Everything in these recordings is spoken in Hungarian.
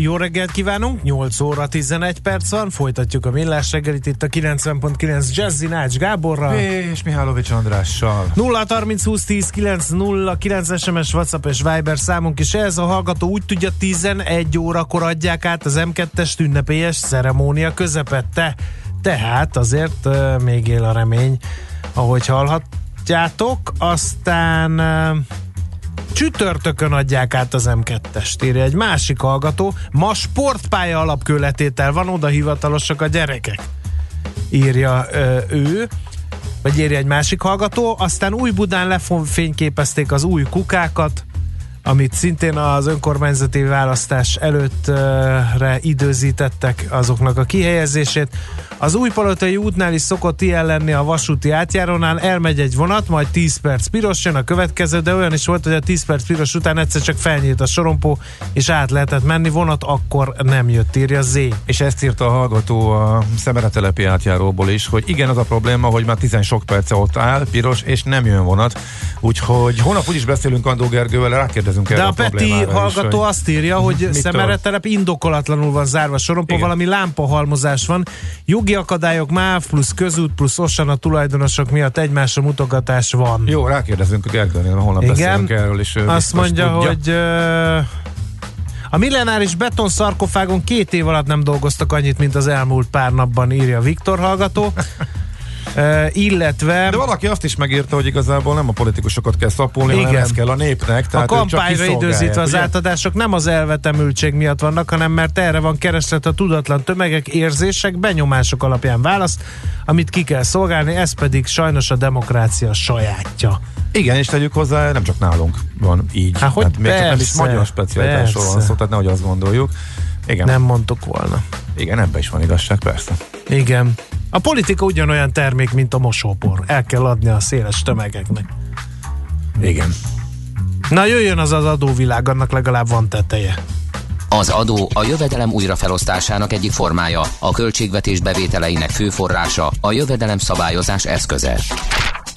Jó reggelt kívánunk, 8 óra 11 perc van, folytatjuk a millás reggelit itt a 90.9 Jazzy Nács Gáborral. És Mihálovics Andrással. 0 30 20 10 9 0 9 SMS, WhatsApp és Viber számunk is ez a hallgató úgy tudja 11 órakor adják át az M2-es ünnepélyes ceremónia közepette. Tehát azért uh, még él a remény, ahogy hallhatjátok. Aztán uh, Csütörtökön adják át az M2-est, írja egy másik hallgató. Ma sportpálya alapkőletétel van, oda hivatalosak a gyerekek, írja ö, ő. Vagy írja egy másik hallgató. Aztán új Budán lefényképezték az új kukákat, amit szintén az önkormányzati választás előttre időzítettek azoknak a kihelyezését. Az új palotai útnál is szokott ilyen lenni a vasúti átjárónál, elmegy egy vonat, majd 10 perc piros jön a következő, de olyan is volt, hogy a 10 perc piros után egyszer csak felnyílt a sorompó, és át lehetett menni, vonat akkor nem jött, írja Z. És ezt írta a hallgató a Szemeretelepi átjáróból is, hogy igen, az a probléma, hogy már 10 sok perce ott áll, piros, és nem jön vonat. Úgyhogy hónap úgyis beszélünk Andó Gergővel, rákérdezünk De a, a Peti hallgató is, azt írja, hogy Szemeretelep indokolatlanul van zárva sorompó, igen. valami lámpahalmozás van. Jogi akadályok, MÁV plusz közút plusz Osana tulajdonosok miatt egymásra mutogatás van. Jó, rákérdezünk a Gergőnél, holnap Igen. beszélünk erről is. Azt mondja, tudja. hogy uh, a millenáris beton szarkofágon két év alatt nem dolgoztak annyit, mint az elmúlt pár napban, írja Viktor hallgató. Illetve... De valaki azt is megírta, hogy igazából nem a politikusokat kell szapulni, Igen. hanem ez kell a népnek. Tehát a kampányra időzítve az ugye? átadások nem az elvetemültség miatt vannak, hanem mert erre van kereslet a tudatlan tömegek, érzések, benyomások alapján választ, amit ki kell szolgálni, ez pedig sajnos a demokrácia sajátja. Igen, és tegyük hozzá, nem csak nálunk van így. Hát, hogy hát, persze, csak nem is magyar specialitásról van szó, tehát nehogy azt gondoljuk. Igen. Nem mondtuk volna. Igen, ebbe is van igazság, persze. Igen. A politika ugyanolyan termék, mint a mosópor. El kell adni a széles tömegeknek. Igen. Na jöjjön az az adóvilág, annak legalább van teteje. Az adó a jövedelem újrafelosztásának egyik formája, a költségvetés bevételeinek fő forrása, a jövedelem szabályozás eszköze.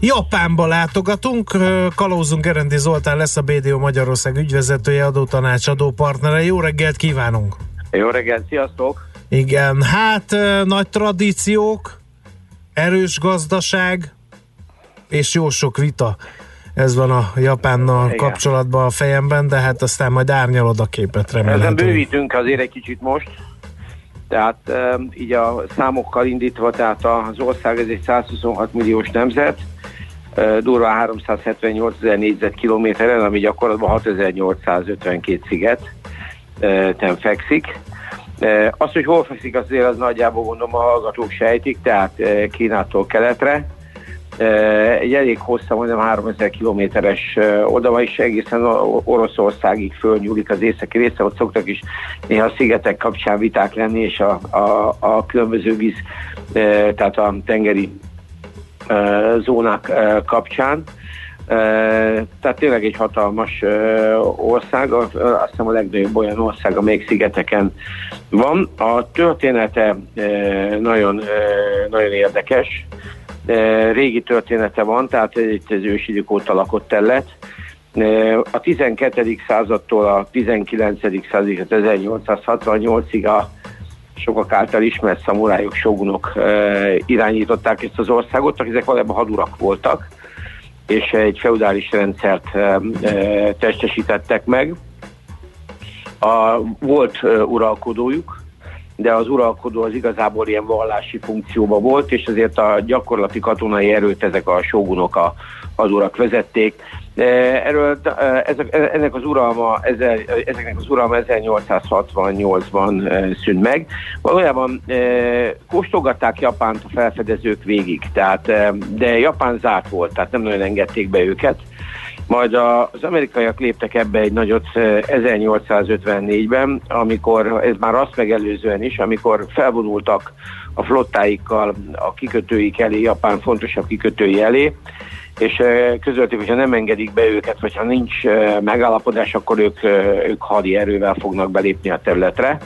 Japánba látogatunk, kalózunk Erendi Zoltán lesz a BDO Magyarország ügyvezetője, adótanácsadó partnere. Jó reggelt kívánunk! Jó reggelt, sziasztok! Igen, hát nagy tradíciók, erős gazdaság, és jó sok vita. Ez van a Japánnal Igen. kapcsolatban a fejemben, de hát aztán majd árnyalod a képet remélhetően. Ezen bővítünk azért egy kicsit most. Tehát így a számokkal indítva, tehát az ország ez egy 126 milliós nemzet, durva 378 ezer négyzetkilométeren, ami gyakorlatban 6852 sziget fekszik. Azt, hogy hol fekszik, azért az nagyjából gondolom a hallgatók sejtik, tehát Kínától keletre. Egy elég hossza, majdnem 3000 kilométeres oda is egészen Oroszországig fölnyúlik az északi része, ott szoktak is néha szigetek kapcsán viták lenni, és a, a, a különböző víz, tehát a tengeri zónák kapcsán. Tehát tényleg egy hatalmas ország, azt hiszem a legnagyobb olyan ország, amelyik szigeteken van. A története nagyon, nagyon érdekes. Régi története van, tehát itt az ősidők óta lakott terület. A 12. századtól a 19. századig, 1868-ig a sokak által ismert szamurájok, sogunok irányították ezt az országot, ezek valójában hadurak voltak és egy feudális rendszert testesítettek meg. A, volt uralkodójuk, de az uralkodó az igazából ilyen vallási funkcióban volt, és azért a gyakorlati katonai erőt ezek a sógunok a hadurak vezették, Erről, ezek, ennek az uralma, ezeknek az uralma 1868-ban szűnt meg. Valójában kóstolgatták Japánt a felfedezők végig, tehát, de Japán zárt volt, tehát nem nagyon engedték be őket. Majd az amerikaiak léptek ebbe egy nagyot 1854-ben, amikor, ez már azt megelőzően is, amikor felvonultak a flottáikkal a kikötőik elé, Japán fontosabb kikötői elé, és közölték, hogyha nem engedik be őket, vagy ha nincs megállapodás, akkor ők, ők hadi erővel fognak belépni a területre.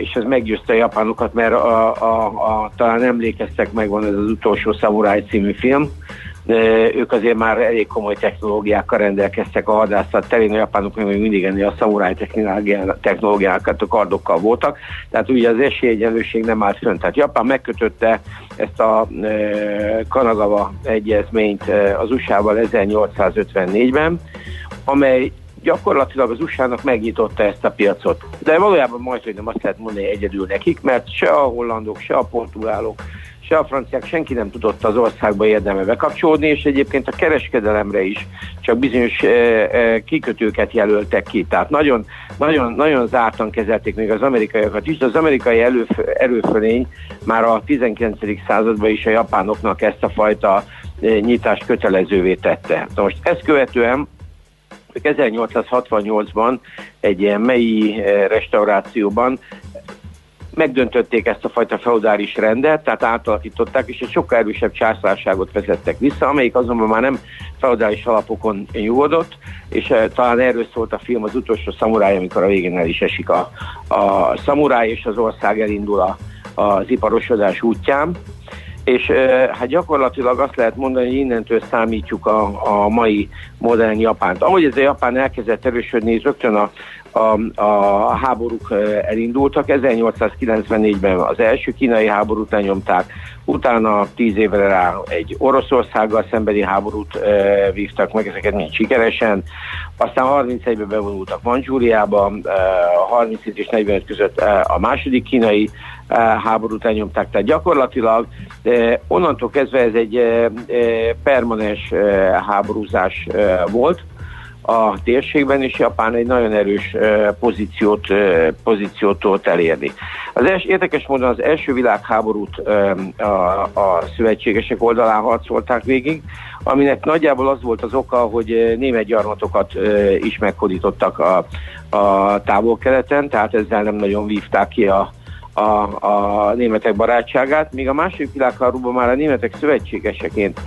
És ez meggyőzte a japánokat, mert a, a, a, talán emlékeztek, megvan ez az utolsó Samurai című film, ők azért már elég komoly technológiákkal rendelkeztek a hadászat terén, a japánok még mindig ennél a szamuráj technológiákat a kardokkal voltak, tehát ugye az esélyegyenlőség nem állt fönn. Tehát Japán megkötötte ezt a Kanagawa egyezményt az USA-val 1854-ben, amely gyakorlatilag az USA-nak megnyitotta ezt a piacot. De valójában majd, hogy nem azt lehet mondani egyedül nekik, mert se a hollandok, se a portugálok, se a franciák, senki nem tudott az országba érdembe bekapcsolódni, és egyébként a kereskedelemre is csak bizonyos e, e, kikötőket jelöltek ki. Tehát nagyon, nagyon, nagyon zártan kezelték még az amerikaiakat is, az amerikai előf, erőfölény már a 19. században is a japánoknak ezt a fajta e, nyitást kötelezővé tette. Na most ezt követően 1868-ban egy ilyen mei restaurációban megdöntötték ezt a fajta feudális rendet, tehát átalakították, és egy sokkal erősebb császárságot vezettek vissza, amelyik azonban már nem feudális alapokon nyugodott, és uh, talán erről szólt a film az utolsó szamuráj, amikor a végén el is esik a, a szamuráj, és az ország elindul a, az iparosodás útján. És hát gyakorlatilag azt lehet mondani, hogy innentől számítjuk a, a mai modern Japánt. Ahogy ez a Japán elkezdett erősödni, rögtön a, a, a háborúk elindultak. 1894-ben az első kínai háborút lenyomták, utána tíz évre rá egy Oroszországgal szembeni háborút e, vívtak meg, ezeket mind sikeresen. Aztán 31-ben bevonultak Manzsúriába, e, 37 és 45 között e, a második kínai e, háborút elnyomták. Tehát gyakorlatilag e, onnantól kezdve ez egy e, permanens e, háborúzás e, volt a térségben, és Japán egy nagyon erős pozíciót, pozíciót tudott elérni. Az els, érdekes módon az első világháborút a, a szövetségesek oldalán harcolták végig, aminek nagyjából az volt az oka, hogy német gyarmatokat is meghódítottak a, a távol-keleten, tehát ezzel nem nagyon vívták ki a, a, a németek barátságát, míg a második világháborúban már a németek szövetségeseként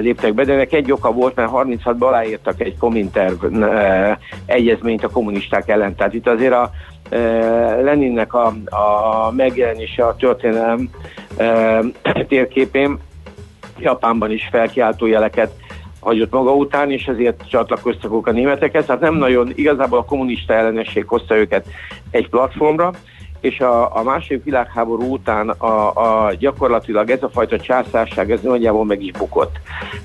léptek be, de ennek egy oka volt, mert 36-ban aláírtak egy Komintern e, egyezményt a kommunisták ellen. Tehát itt azért a e, Leninnek a, a megjelenése a történelem térképén Japánban is felkiáltó jeleket hagyott maga után, és ezért csatlakoztak a németekhez. Tehát nem nagyon, igazából a kommunista ellenesség hozta őket egy platformra, és a, a második világháború után a, a, gyakorlatilag ez a fajta császárság, ez nagyjából meg is bukott.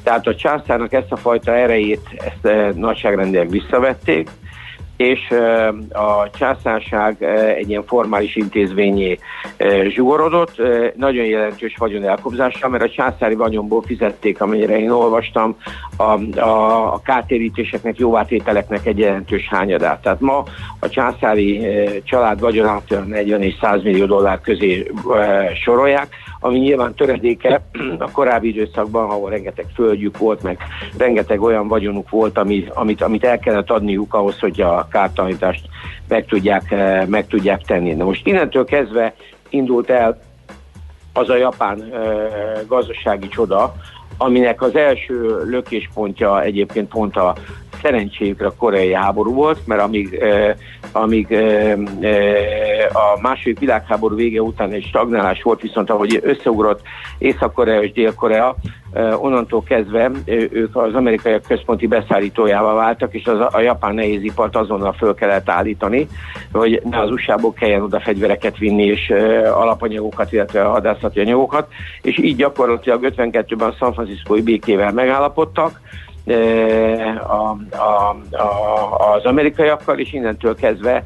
Tehát a császárnak ezt a fajta erejét, ezt e, nagyságrendileg visszavették, és a császárság egy ilyen formális intézményé zsugorodott, nagyon jelentős vagyon elkobzással, mert a császári vagyonból fizették, amennyire én olvastam, a, a, a kártérítéseknek, jóvátételeknek egy jelentős hányadát. Tehát ma a császári család vagyonát 40 és 100 millió dollár közé sorolják, ami nyilván töredéke a korábbi időszakban, ahol rengeteg földjük volt, meg rengeteg olyan vagyonuk volt, amit, amit, amit el kellett adniuk ahhoz, hogy a kártalanítást meg tudják, eh, meg tudják tenni. Na most innentől kezdve indult el az a japán e, gazdasági csoda, aminek az első lökéspontja egyébként pont a szerencséjükre a koreai háború volt, mert amíg, eh, amíg eh, a második világháború vége után egy stagnálás volt, viszont ahogy összeugrott Észak-Korea és Dél-Korea, eh, onnantól kezdve ők az amerikaiak központi beszállítójával váltak, és az, a japán nehézipart azonnal föl kellett állítani, hogy ne az USA-ból kelljen oda fegyvereket vinni, és alapanyagokat, illetve hadászati anyagokat, és így gyakorlatilag 52-ben a San Francisco-i békével megállapodtak, a, a, a, az amerikaiakkal, és innentől kezdve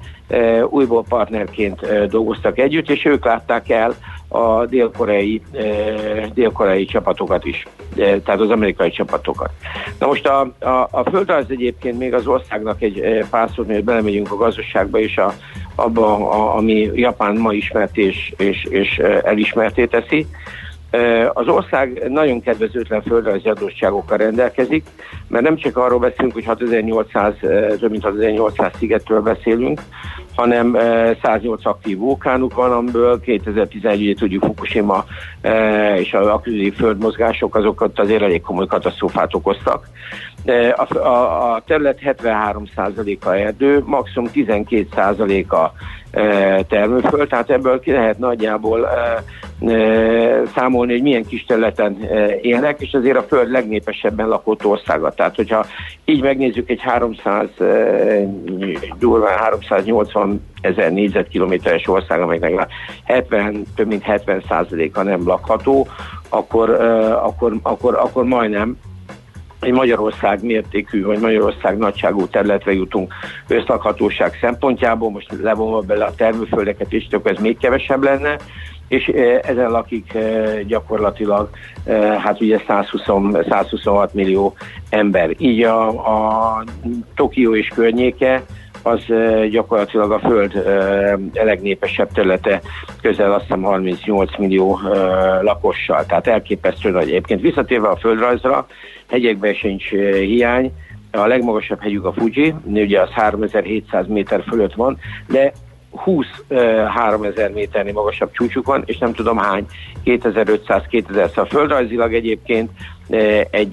újból partnerként dolgoztak együtt, és ők látták el a dél-koreai, dél-koreai csapatokat is, tehát az amerikai csapatokat. Na most a, a, a földrajz egyébként még az országnak egy pár szót, miért belemegyünk a gazdaságba és a, abba, a, ami Japán ma ismert és, és, és elismerté teszi. Az ország nagyon kedvezőtlen földrajzi adósságokkal rendelkezik, mert nem csak arról beszélünk, hogy 6800, több mint 6800 szigetről beszélünk, hanem 108 aktív vulkánuk van, amiből 2011 tudjuk Fukushima és a aktív földmozgások azokat azért elég komoly katasztrófát okoztak. A, a, a terület 73%-a erdő, maximum 12%-a termőföld, tehát ebből ki lehet nagyjából számolni, hogy milyen kis területen élnek, és azért a föld legnépesebben lakott országa. Tehát, hogyha így megnézzük egy 300, durván 380 ezer négyzetkilométeres ország, amelynek 70, több mint 70 százaléka nem lakható, akkor, akkor, akkor, akkor majdnem egy Magyarország mértékű, vagy Magyarország nagyságú területre jutunk összlakhatóság szempontjából, most levonva bele a termőföldeket is, tök ez még kevesebb lenne, és ezen lakik gyakorlatilag hát ugye 120, 126 millió ember. Így a, a Tokió és környéke az gyakorlatilag a Föld legnépesebb területe, közel azt hiszem 38 millió lakossal, tehát elképesztő nagy. Egyébként visszatérve a földrajzra, hegyekben sincs hiány, a legmagasabb hegyük a Fuji, ugye az 3700 méter fölött van, de 20 3000 méternél magasabb csúcsuk van, és nem tudom hány, 2500-2000, szóval földrajzilag egyébként egy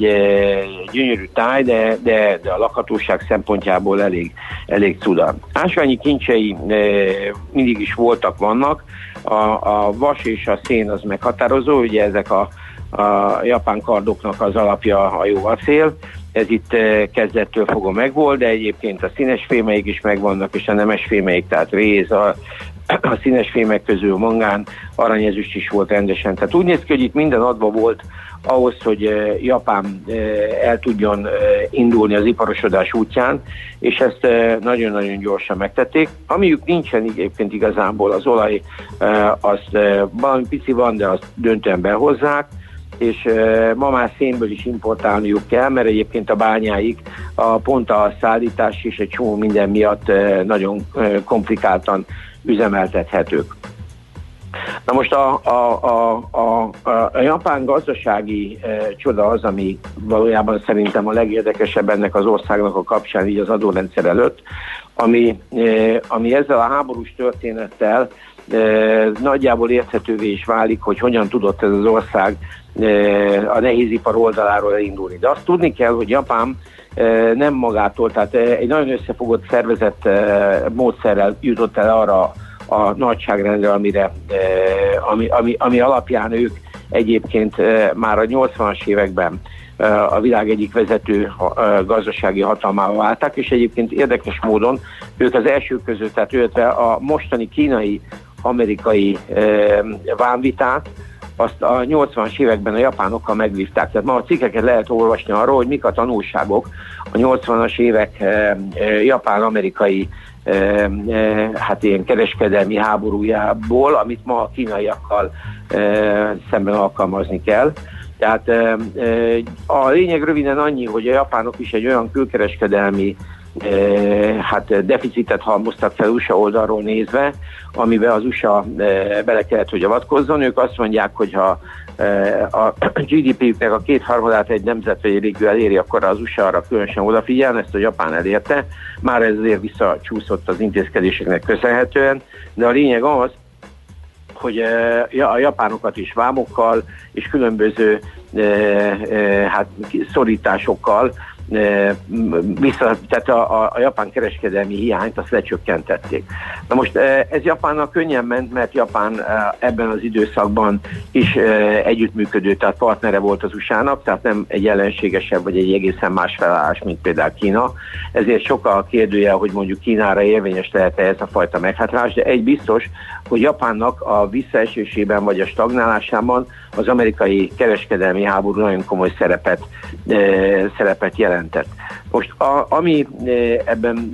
gyönyörű táj, de, de, de a lakhatóság szempontjából elég, elég cuda. Ásványi kincsei mindig is voltak, vannak, a, a vas és a szén az meghatározó, ugye ezek a, a japán kardoknak az alapja a jó acél, ez itt kezdettől fogom megvolt, de egyébként a színes fémeik is megvannak, és a nemes fémeik, tehát réz, a, a színes fémek közül mangán, aranyezüst is volt rendesen. Tehát úgy néz ki, hogy itt minden adva volt ahhoz, hogy Japán el tudjon indulni az iparosodás útján, és ezt nagyon-nagyon gyorsan megtették. Amiük nincsen egyébként igazából az olaj, azt valami pici van, de azt döntően behozzák, és ma már szénből is importálniuk kell, mert egyébként a bányáik a pont a szállítás és egy csomó minden miatt nagyon komplikáltan üzemeltethetők. Na most a, a, a, a, a japán gazdasági e, csoda az, ami valójában szerintem a legérdekesebb ennek az országnak a kapcsán, így az adórendszer előtt, ami, e, ami ezzel a háborús történettel e, nagyjából érthetővé is válik, hogy hogyan tudott ez az ország a nehézipar oldaláról elindulni. De azt tudni kell, hogy Japán nem magától, tehát egy nagyon összefogott szervezett módszerrel jutott el arra a nagyságrendre, amire, ami, ami, ami alapján ők egyébként már a 80-as években a világ egyik vezető gazdasági hatalmával váltak, és egyébként érdekes módon ők az első között, tehát illetve a mostani kínai amerikai vámvitát, azt a 80-as években a japánokkal megvívták. Tehát ma a cikkeket lehet olvasni arról, hogy mik a tanulságok a 80-as évek e, e, japán-amerikai e, hát ilyen kereskedelmi háborújából, amit ma a kínaiakkal szemben alkalmazni kell. Tehát a lényeg röviden annyi, hogy a japánok is egy olyan külkereskedelmi hát deficitet halmoztak fel USA oldalról nézve, amiben az USA bele kellett, hogy avatkozzon. Ők azt mondják, hogy ha a GDP-jüknek a kétharmadát egy nemzet vagy egy eléri, akkor az USA arra különösen odafigyel, ezt a Japán elérte. Már ez azért visszacsúszott az intézkedéseknek köszönhetően, de a lényeg az, hogy a japánokat is vámokkal és különböző hát szorításokkal vissza, tehát a, a, a japán kereskedelmi hiányt azt lecsökkentették. Na most ez Japánnak könnyen ment, mert Japán ebben az időszakban is együttműködő, tehát partnere volt az USA-nak, tehát nem egy ellenségesebb vagy egy egészen más felállás, mint például Kína. Ezért sokkal kérdője, hogy mondjuk Kínára érvényes lehet-e ez a fajta meghátrálás, de egy biztos, hogy Japánnak a visszaesésében vagy a stagnálásában az amerikai kereskedelmi háború nagyon komoly szerepet, szerepet jelentett. Most a, ami ebben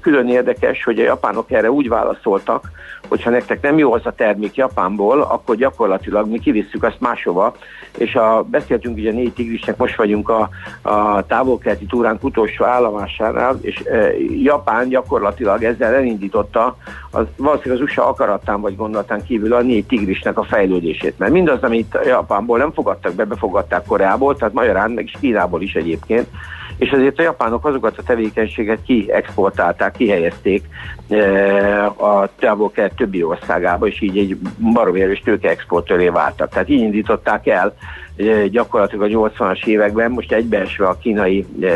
külön érdekes, hogy a japánok erre úgy válaszoltak, hogyha nektek nem jó az a termék Japánból, akkor gyakorlatilag mi kivisszük azt máshova, és a, beszéltünk ugye négy tigrisnek, most vagyunk a, a távol-keleti túránk utolsó állomásánál, és e, Japán gyakorlatilag ezzel elindította az, valószínűleg az USA akaratán vagy gondolatán kívül a négy tigrisnek a fejlődését. Mert mindaz, amit Japánból nem fogadtak be, befogadták Koreából, tehát magyarán, meg is Kínából is egyébként, és ezért a japánok azokat a tevékenységet kiexportálták, kihelyezték e, a távol többi országába, és így egy baromi erős tőkeexportőré váltak. Tehát így indították el e, gyakorlatilag a 80-as években, most egybeesve a kínai e,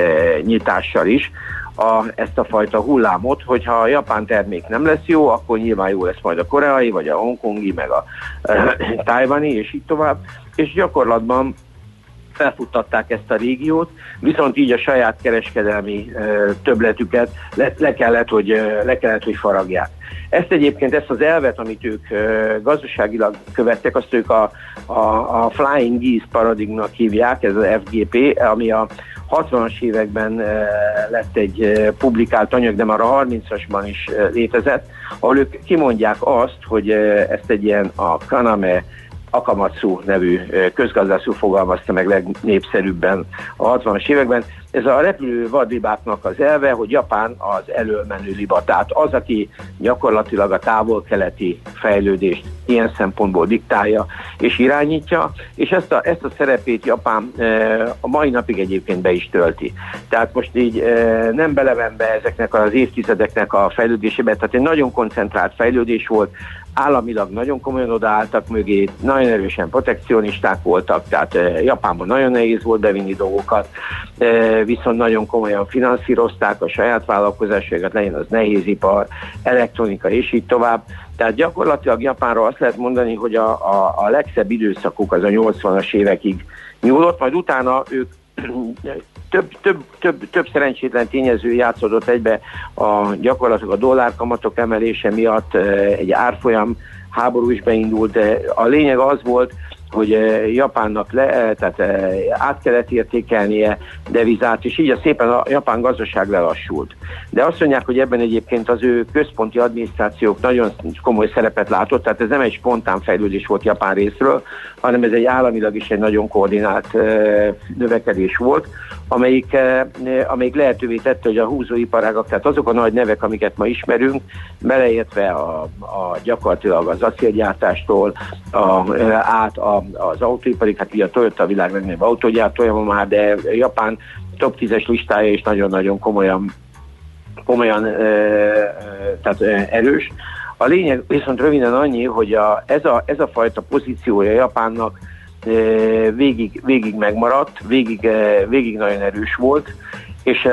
nyitással is, a, ezt a fajta hullámot, hogyha a japán termék nem lesz jó, akkor nyilván jó lesz majd a koreai, vagy a hongkongi, meg a e, tájvani, és így tovább. És gyakorlatban felfuttatták ezt a régiót, viszont így a saját kereskedelmi ö, töbletüket le, le, kellett, hogy, le kellett, hogy faragják. Ezt egyébként, ezt az elvet, amit ők gazdaságilag követtek, azt ők a, a, a Flying Geese paradigmnak hívják, ez az FGP, ami a 60-as években lett egy publikált anyag, de már a 30-asban is létezett, ahol ők kimondják azt, hogy ezt egy ilyen a Kaname Akamatsu nevű közgazdászú fogalmazta meg legnépszerűbben a 60-as években. Ez a repülő vadlibáknak az elve, hogy Japán az előmenő liba, tehát az, aki gyakorlatilag a távol-keleti fejlődést ilyen szempontból diktálja és irányítja, és ezt a, ezt a szerepét Japán a mai napig egyébként be is tölti. Tehát most így nem belevenve ezeknek az évtizedeknek a fejlődésébe, tehát egy nagyon koncentrált fejlődés volt, államilag nagyon komolyan odaálltak mögé, nagyon erősen protekcionisták voltak, tehát eh, Japánban nagyon nehéz volt bevinni dolgokat, eh, viszont nagyon komolyan finanszírozták a saját vállalkozásaikat, legyen az nehézipar, elektronika és így tovább. Tehát gyakorlatilag Japánról azt lehet mondani, hogy a, a, a legszebb időszakuk az a 80-as évekig nyúlott, majd utána ők több, több, több, több szerencsétlen tényező játszódott egybe a gyakorlatilag a dollárkamatok emelése miatt egy árfolyam háború is beindult, de a lényeg az volt, hogy eh, Japánnak le, eh, tehát eh, át kellett értékelnie devizát, és így a szépen a japán gazdaság lelassult. De azt mondják, hogy ebben egyébként az ő központi adminisztrációk nagyon komoly szerepet látott, tehát ez nem egy spontán fejlődés volt Japán részről, hanem ez egy államilag is egy nagyon koordinált növekedés volt, amelyik, amelyik lehetővé tette, hogy a húzóiparágak, tehát azok a nagy nevek, amiket ma ismerünk, beleértve a, a gyakorlatilag az acélgyártástól a, át a az autóiparig, hát ugye a Toyota világ legnagyobb autógyártója már, de Japán top 10-es listája is nagyon-nagyon komolyan, komolyan e, e, tehát erős. A lényeg viszont röviden annyi, hogy a, ez, a, ez a fajta pozíciója Japánnak végig, végig megmaradt, végig, végig nagyon erős volt, és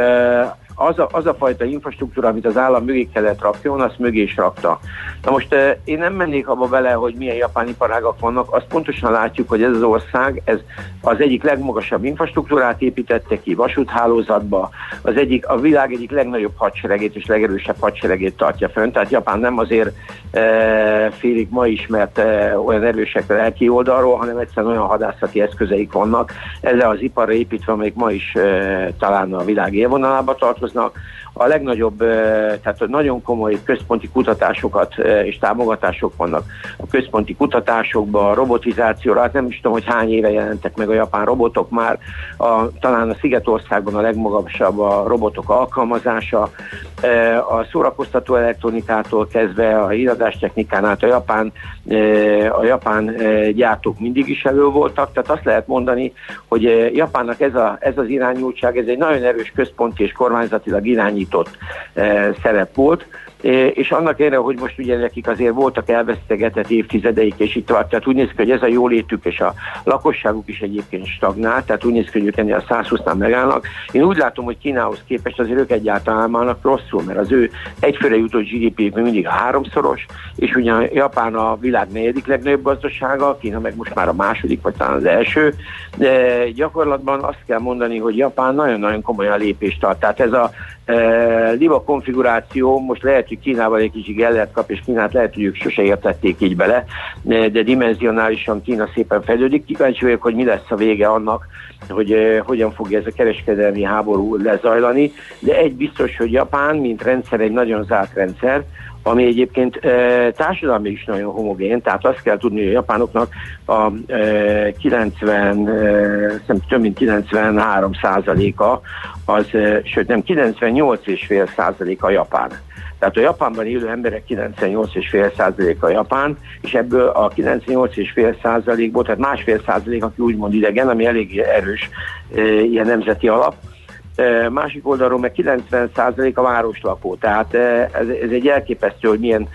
az a, az a fajta infrastruktúra, amit az állam mögé kellett rakjon, azt mögé is rakta. Na most eh, én nem mennék abba bele, hogy milyen japán iparágak vannak, azt pontosan látjuk, hogy ez az ország, ez az egyik legmagasabb infrastruktúrát építette ki vasúthálózatba, az egyik, a világ egyik legnagyobb hadseregét és legerősebb hadseregét tartja fönn, tehát Japán nem azért e, félig ma ismert e, olyan erősek lelki oldalról, hanem egyszerűen olyan hadászati eszközeik vannak, ezzel az iparra építve, amelyik ma is e, talán a világ élvonalába tartozik, foglalkoznak. A legnagyobb, tehát nagyon komoly központi kutatásokat és támogatások vannak. A központi kutatásokban, a robotizációra, hát nem is tudom, hogy hány éve jelentek meg a japán robotok már, a, talán a Szigetországban a legmagasabb a robotok alkalmazása, a szórakoztató elektronikától kezdve a híradástechnikán át a japán, a japán gyártók mindig is elő voltak, tehát azt lehet mondani, hogy Japánnak ez, a, ez az irányultság, ez egy nagyon erős központi és kormányzatilag irányított szerep volt, és annak erre, hogy most ugye nekik azért voltak elvesztegetett évtizedeik, és itt tovább, tehát úgy néz ki, hogy ez a jólétük és a lakosságuk is egyébként stagnál, tehát úgy néz ki, hogy ők ennél a 120-nál megállnak. Én úgy látom, hogy Kínához képest azért ők egyáltalán állnak rosszul, mert az ő egyfőre jutott GDP mindig háromszoros, és ugye Japán a világ negyedik legnagyobb gazdasága, Kína meg most már a második, vagy talán az első, de gyakorlatban azt kell mondani, hogy Japán nagyon-nagyon komolyan lépést tart. Tehát ez a Liba konfiguráció, most lehet, hogy Kínával egy kicsit gellert kap, és Kínát lehet, hogy ők sose értették így bele, de dimenzionálisan Kína szépen fejlődik. Kíváncsi vagyok, hogy mi lesz a vége annak, hogy hogyan fogja ez a kereskedelmi háború lezajlani, de egy biztos, hogy Japán, mint rendszer, egy nagyon zárt rendszer, ami egyébként e, társadalmi is nagyon homogén, tehát azt kell tudni, hogy a japánoknak a e, 90, e, több mint 93 százaléka, az, sőt nem 98,5 százaléka a japán. Tehát a Japánban élő emberek 98,5 százaléka Japán, és ebből a 98,5 százalékból, tehát másfél százalék, aki úgymond idegen, ami elég erős ilyen nemzeti alap, másik oldalról meg 90% a városlakó, tehát ez, ez egy elképesztő, hogy milyen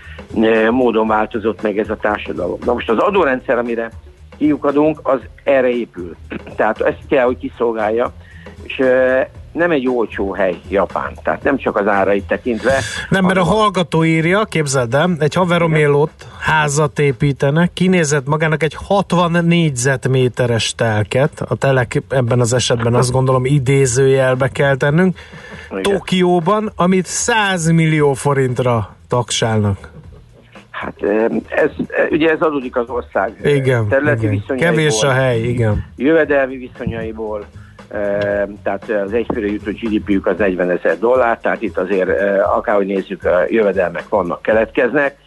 módon változott meg ez a társadalom. Na most az adórendszer, amire kiukadunk, az erre épül. Tehát ezt kell, hogy kiszolgálja, és nem egy olcsó hely Japán, tehát nem csak az árait tekintve. Nem, mert a hallgató írja, képzeld el, egy haverom él ott, házat építenek, kinézett magának egy 60 négyzetméteres telket, a telek ebben az esetben azt gondolom idézőjelbe kell tennünk, Igen. Tokióban, amit 100 millió forintra taksálnak. Hát ez, ugye ez adódik az ország igen, területi igen. viszonyaiból. Kevés a hely, igen. Jövedelmi viszonyaiból, tehát az egyfőre jutó GDP-jük az 40 ezer dollár, tehát itt azért akárhogy nézzük, jövedelmek vannak, keletkeznek.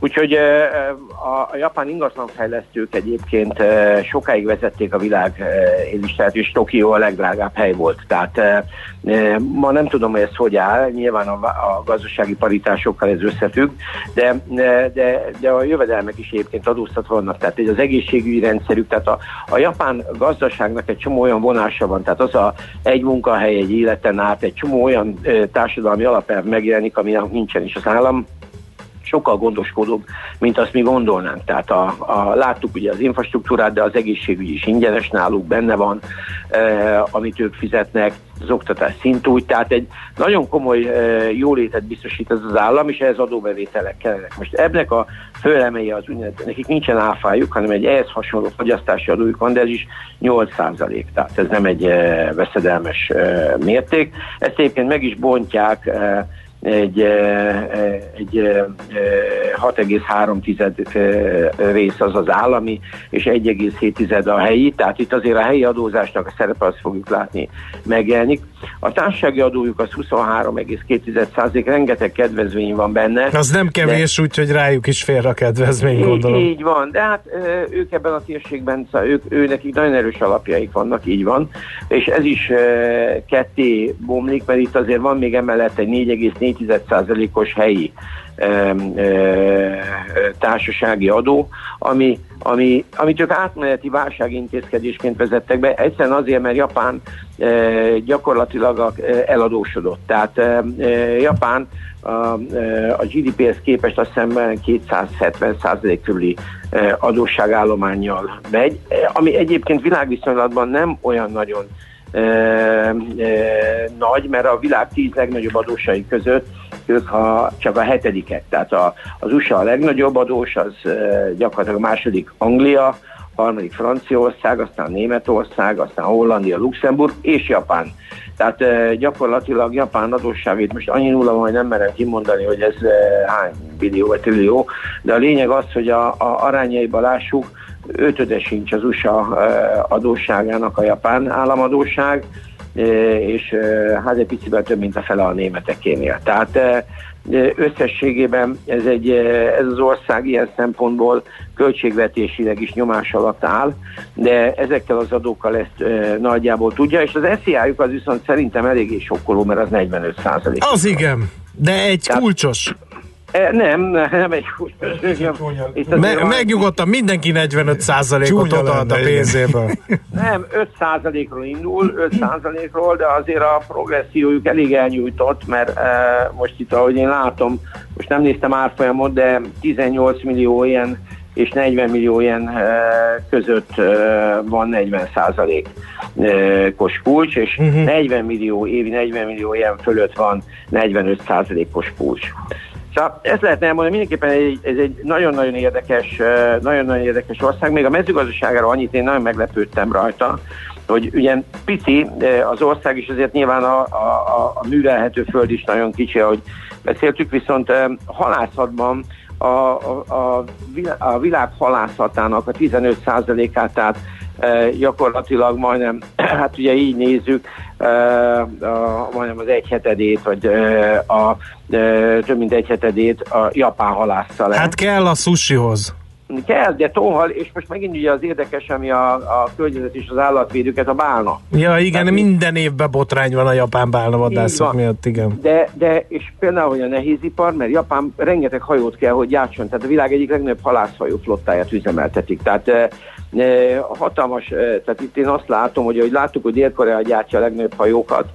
Úgyhogy a, japán ingatlanfejlesztők egyébként sokáig vezették a világ élistát, és Tokió a legdrágább hely volt. Tehát ma nem tudom, hogy ez hogy áll, nyilván a, a gazdasági paritásokkal ez összefügg, de, de, de a jövedelmek is egyébként adóztatva vannak. Tehát az egészségügyi rendszerük, tehát a, a japán gazdaságnak egy csomó olyan vonása van, tehát az a egy munkahely, egy életen át, egy csomó olyan társadalmi alapelv megjelenik, aminek nincsen is az állam sokkal gondoskodóbb, mint azt mi gondolnánk. Tehát a, a, láttuk ugye az infrastruktúrát, de az egészségügy is ingyenes náluk, benne van, e, amit ők fizetnek, az oktatás szintúgy, tehát egy nagyon komoly e, jólétet biztosít ez az állam, és ehhez adóbevételek kellenek. Most ebnek a főelemei az úgynevezett, nekik nincsen áfájuk, hanem egy ehhez hasonló fogyasztási adójuk van, de ez is 8 százalék, tehát ez nem egy e, veszedelmes e, mérték. Ezt egyébként meg is bontják e, egy, egy 6,3 rész az az állami, és 1,7 a helyi, tehát itt azért a helyi adózásnak a szerepe azt fogjuk látni megjelenik. A társasági adójuk az 23,2 százalék, rengeteg kedvezmény van benne. Az nem kevés, de... úgyhogy rájuk is fér a kedvezmény, így, gondolom. Így van, de hát ők ebben a térségben, szóval ők, ő nekik nagyon erős alapjaik vannak, így van, és ez is ketté bomlik, mert itt azért van még emellett egy 4,4%-os helyi társasági adó, ami, ami, amit ők átmeneti válságintézkedésként vezettek be, egyszerűen azért, mert Japán gyakorlatilag eladósodott. Tehát Japán a, a GDP-hez képest azt hiszem 270 százalék körüli adósságállományjal megy, ami egyébként világviszonylatban nem olyan nagyon e, e, nagy, mert a világ tíz legnagyobb adósai között ők ha csak a hetediket, tehát a, az USA a legnagyobb adós, az e, gyakorlatilag a második Anglia, harmadik Franciaország, aztán Németország, aztán Hollandia, Luxemburg és Japán. Tehát e, gyakorlatilag Japán adósságét most annyi nulla hogy nem merem kimondani, hogy ez e, hány billió vagy trillió, de a lényeg az, hogy a, a arányaiba lássuk, ötöde sincs az USA e, adósságának a japán államadóság, e, és e, hát egy picivel több, mint a fele a németekénél. Tehát összességében ez, egy, ez az ország ilyen szempontból költségvetésileg is nyomás alatt áll, de ezekkel az adókkal ezt e, nagyjából tudja, és az SZIA-juk az viszont szerintem eléggé sokkoló, mert az 45 százalék. Az igen, de egy Tehát, kulcsos. E, nem, nem egy Me, megnyugodtam, mindenki 45 ot adott a pénzéből. Nem, 5 ról indul, 5 ról de azért a progressziójuk elég elnyújtott, mert e, most itt, ahogy én látom, most nem néztem árfolyamot, de 18 millió ilyen és 40 millió ilyen e, között e, van 40 százalékos kulcs, és uh-huh. 40 millió, évi 40 millió ilyen fölött van 45 százalékos kulcs. Szóval ezt lehetne elmondani, mindenképpen egy, ez egy nagyon-nagyon érdekes, nagyon-nagyon érdekes ország. Még a mezőgazdaságára annyit én nagyon meglepődtem rajta, hogy ugye pici az ország is, azért nyilván a, a, a művelhető föld is nagyon kicsi, ahogy beszéltük, viszont halászatban a, a, a világ halászatának a 15%-át, tehát gyakorlatilag majdnem, hát ugye így nézzük, e, a, majdnem az egy hetedét, vagy e, a, több mint egy hetedét a japán halásza le. Hát kell a sushihoz. Kell, de tóhal, és most megint ugye az érdekes, ami a, a környezet és az állatvédőket, a bálna. Ja, igen, Tehát minden évben botrány van a japán vadászok miatt, igen. De, de, és például, hogy a nehézipar, mert Japán rengeteg hajót kell, hogy játson, tehát a világ egyik legnagyobb halászhajó flottáját üzemeltetik. Tehát hatalmas, e, tehát itt én azt látom, hogy ahogy láttuk, hogy Dél-Korea gyártja a legnagyobb hajókat,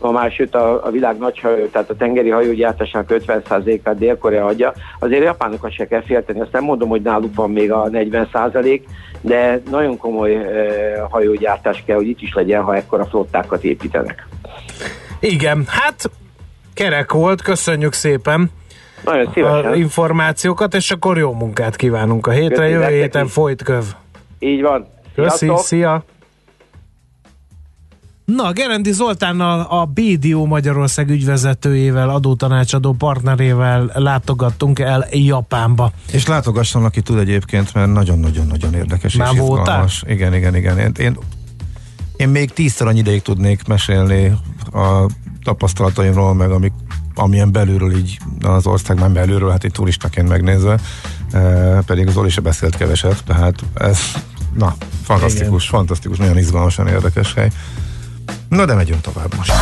ma már sőt a, a világ nagy hajó, tehát a tengeri hajógyártásának 50%-át Dél-Korea adja, azért japánokat se kell félteni. Azt nem mondom, hogy náluk van még a 40%, de nagyon komoly e, hajógyártás kell, hogy itt is legyen, ha ekkora flottákat építenek. Igen, hát kerek volt, köszönjük szépen. Nagyon szívesen. A információkat, és akkor jó munkát kívánunk a hétre. Köszönjük, Jövő héten folyt köv. Így van. Köszi, szia! Na, Gerendi Zoltánnal a BDO Magyarország ügyvezetőjével, adótanácsadó partnerével látogattunk el Japánba. És látogasson, aki tud egyébként, mert nagyon-nagyon-nagyon érdekes Már és voltál? Igen, igen, igen. Én, én, én még tízszer annyi ideig tudnék mesélni a tapasztalataimról, meg amik, amilyen belülről így az ország már belülről, hát egy turistaként megnézve, e, pedig az Oli se beszélt keveset, tehát ez, na, fantasztikus, Igen. fantasztikus, nagyon izgalmasan érdekes hely. Na de megyünk tovább most.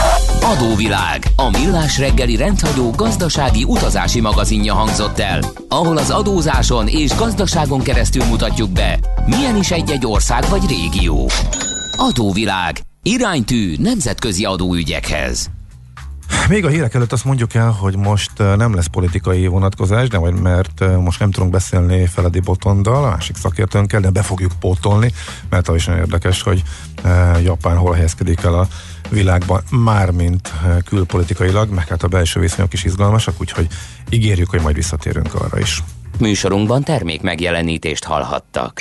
Adóvilág, a millás reggeli rendhagyó gazdasági utazási magazinja hangzott el, ahol az adózáson és gazdaságon keresztül mutatjuk be, milyen is egy-egy ország vagy régió. Adóvilág, iránytű nemzetközi adóügyekhez. Még a hírek előtt azt mondjuk el, hogy most nem lesz politikai vonatkozás, de majd mert most nem tudunk beszélni Feledi Botondal, a másik szakértőnkkel, de be fogjuk pótolni, mert az is nagyon érdekes, hogy Japán hol helyezkedik el a világban, mármint külpolitikailag, meg hát a belső viszonyok is izgalmasak, úgyhogy ígérjük, hogy majd visszatérünk arra is. Műsorunkban termék megjelenítést hallhattak.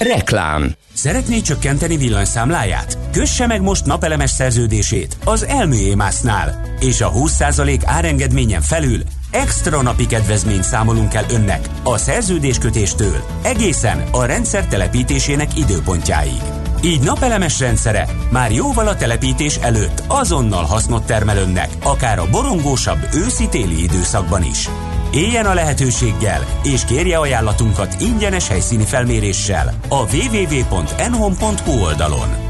Reklám Szeretné csökkenteni villanyszámláját? Kösse meg most napelemes szerződését az Elműémásznál, és a 20% árengedményen felül extra napi kedvezményt számolunk el önnek a szerződéskötéstől egészen a rendszer telepítésének időpontjáig. Így napelemes rendszere már jóval a telepítés előtt azonnal hasznot termel önnek, akár a borongósabb őszi-téli időszakban is. Éljen a lehetőséggel, és kérje ajánlatunkat ingyenes helyszíni felméréssel a www.enhom.hu oldalon.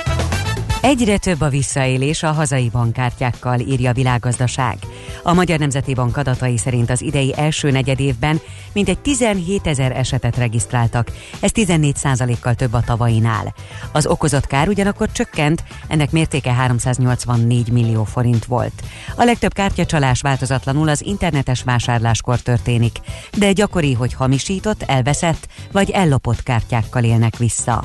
Egyre több a visszaélés a hazai bankkártyákkal, írja a világgazdaság. A Magyar Nemzeti Bank adatai szerint az idei első negyedévben mintegy 17 ezer esetet regisztráltak, ez 14 kal több a tavainál. Az okozott kár ugyanakkor csökkent, ennek mértéke 384 millió forint volt. A legtöbb kártyacsalás változatlanul az internetes vásárláskor történik, de gyakori, hogy hamisított, elveszett vagy ellopott kártyákkal élnek vissza.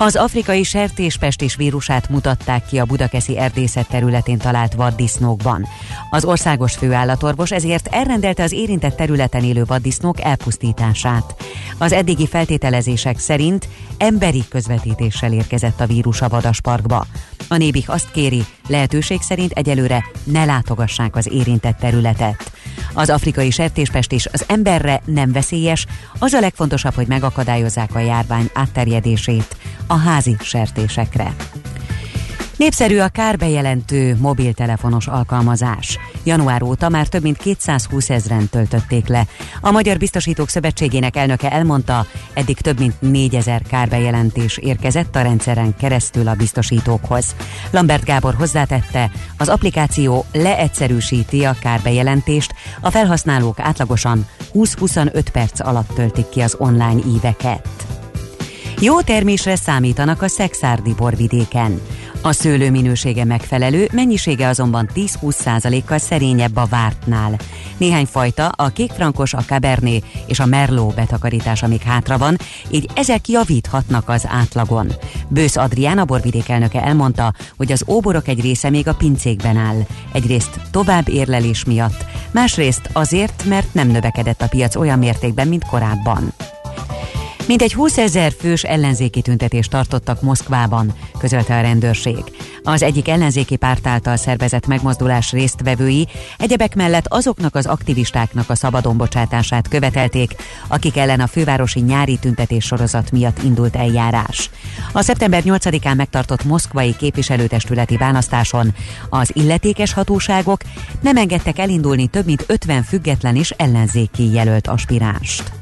Az afrikai sertéspestis vírusát mutatták ki a budakeszi erdészet területén talált vaddisznókban. Az országos főállatorvos ezért elrendelte az érintett területen élő vaddisznók elpusztítását. Az eddigi feltételezések szerint emberi közvetítéssel érkezett a vírus a vadasparkba. A nébik azt kéri, lehetőség szerint egyelőre ne látogassák az érintett területet. Az afrikai sertéspestis az emberre nem veszélyes, az a legfontosabb, hogy megakadályozzák a járvány átterjedését a házi sertésekre. Népszerű a kárbejelentő mobiltelefonos alkalmazás. Január óta már több mint 220 ezeren töltötték le. A Magyar Biztosítók Szövetségének elnöke elmondta, eddig több mint 4000 kárbejelentés érkezett a rendszeren keresztül a biztosítókhoz. Lambert Gábor hozzátette, az applikáció leegyszerűsíti a kárbejelentést, a felhasználók átlagosan 20-25 perc alatt töltik ki az online íveket. Jó termésre számítanak a szexárdi borvidéken. A szőlő minősége megfelelő, mennyisége azonban 10-20%-kal szerényebb a vártnál. Néhány fajta, a kékfrankos, a cabernet és a merlot betakarítása még hátra van, így ezek javíthatnak az átlagon. Bősz Adrián, a borvidék elnöke elmondta, hogy az óborok egy része még a pincékben áll. Egyrészt tovább érlelés miatt, másrészt azért, mert nem növekedett a piac olyan mértékben, mint korábban. Mintegy 20 ezer fős ellenzéki tüntetést tartottak Moszkvában, közölte a rendőrség. Az egyik ellenzéki párt által szervezett megmozdulás résztvevői egyebek mellett azoknak az aktivistáknak a szabadonbocsátását követelték, akik ellen a fővárosi nyári tüntetés sorozat miatt indult eljárás. A szeptember 8-án megtartott moszkvai képviselőtestületi választáson az illetékes hatóságok nem engedtek elindulni több mint 50 független és ellenzéki jelölt aspiránst.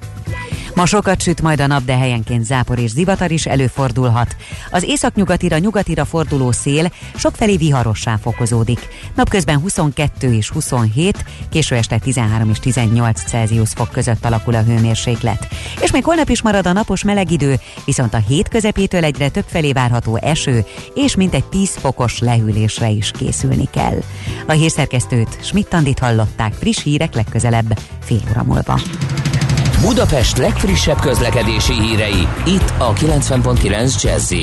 Ma sokat süt majd a nap, de helyenként zápor és zivatar is előfordulhat. Az északnyugatira nyugatira forduló szél sokfelé viharossá fokozódik. Napközben 22 és 27, késő este 13 és 18 Celsius fok között alakul a hőmérséklet. És még holnap is marad a napos meleg idő, viszont a hét közepétől egyre több felé várható eső, és mintegy 10 fokos lehűlésre is készülni kell. A hírszerkesztőt Schmidt-Tandit hallották friss hírek legközelebb fél óra múlva. Budapest legfrissebb közlekedési hírei, itt a 90.9 jazz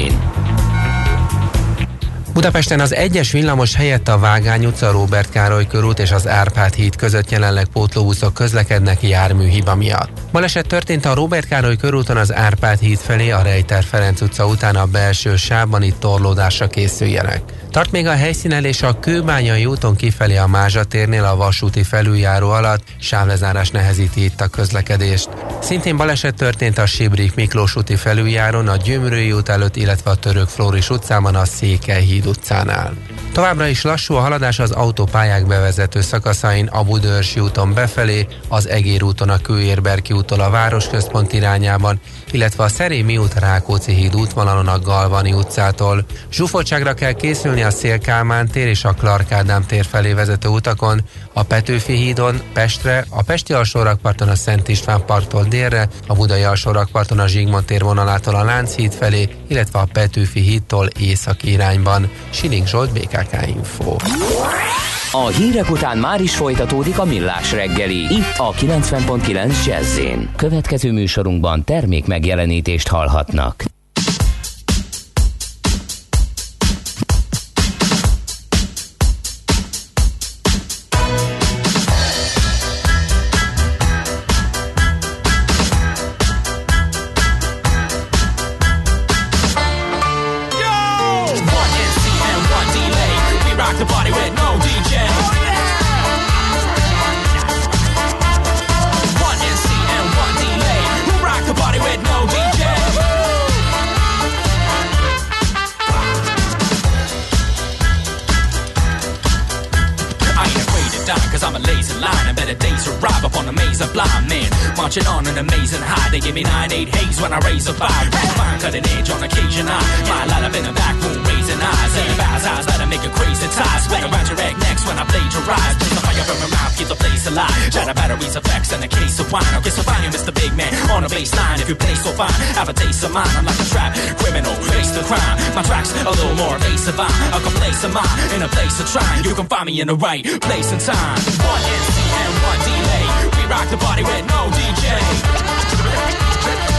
Budapesten az egyes villamos helyett a Vágány utca, Róbert Károly körút és az Árpád híd között jelenleg pótlóbuszok közlekednek járműhiba miatt. Baleset történt a Róbert Károly körúton az Árpád híd felé, a Rejter Ferenc utca után a belső sávban itt torlódásra készüljenek. Tart még a helyszínelés a Kőbányai úton kifelé a Mázsa térnél a vasúti felüljáró alatt, sávlezárás nehezíti itt a közlekedést. Szintén baleset történt a Sibrik Miklós úti felüljáron, a Gyömrői út előtt, illetve a Török Flóris utcában a Székelyhíd utcánál. Továbbra is lassú a haladás az autópályák bevezető szakaszain a Budörsi úton befelé, az Egér úton a Kőérberki úttól a városközpont irányában, illetve a Szerémi út Rákóczi híd útvonalon a Galvani utcától. Zsúfoltságra kell készülni a Szélkálmán tér és a Clark Ádám tér felé vezető utakon, a Petőfi hídon Pestre, a Pesti alsórakparton a Szent István parttól délre, a Budai alsórakparton a Zsigmond tér vonalától a Lánchíd felé, illetve a Petőfi hídtól északi irányban. Siling Zsolt, BKK Info. A hírek után már is folytatódik a millás reggeli. Itt a 90.9 jazz Következő műsorunkban termék megjelenítést hallhatnak. On a baseline, if you play so fine, have a taste of mine. I'm like a trap criminal, face the crime. My tracks a little more evasive. I'm a complacent mind in a place of trying. You can find me in the right place and time. One NC and one delay. We rock the party with no DJ.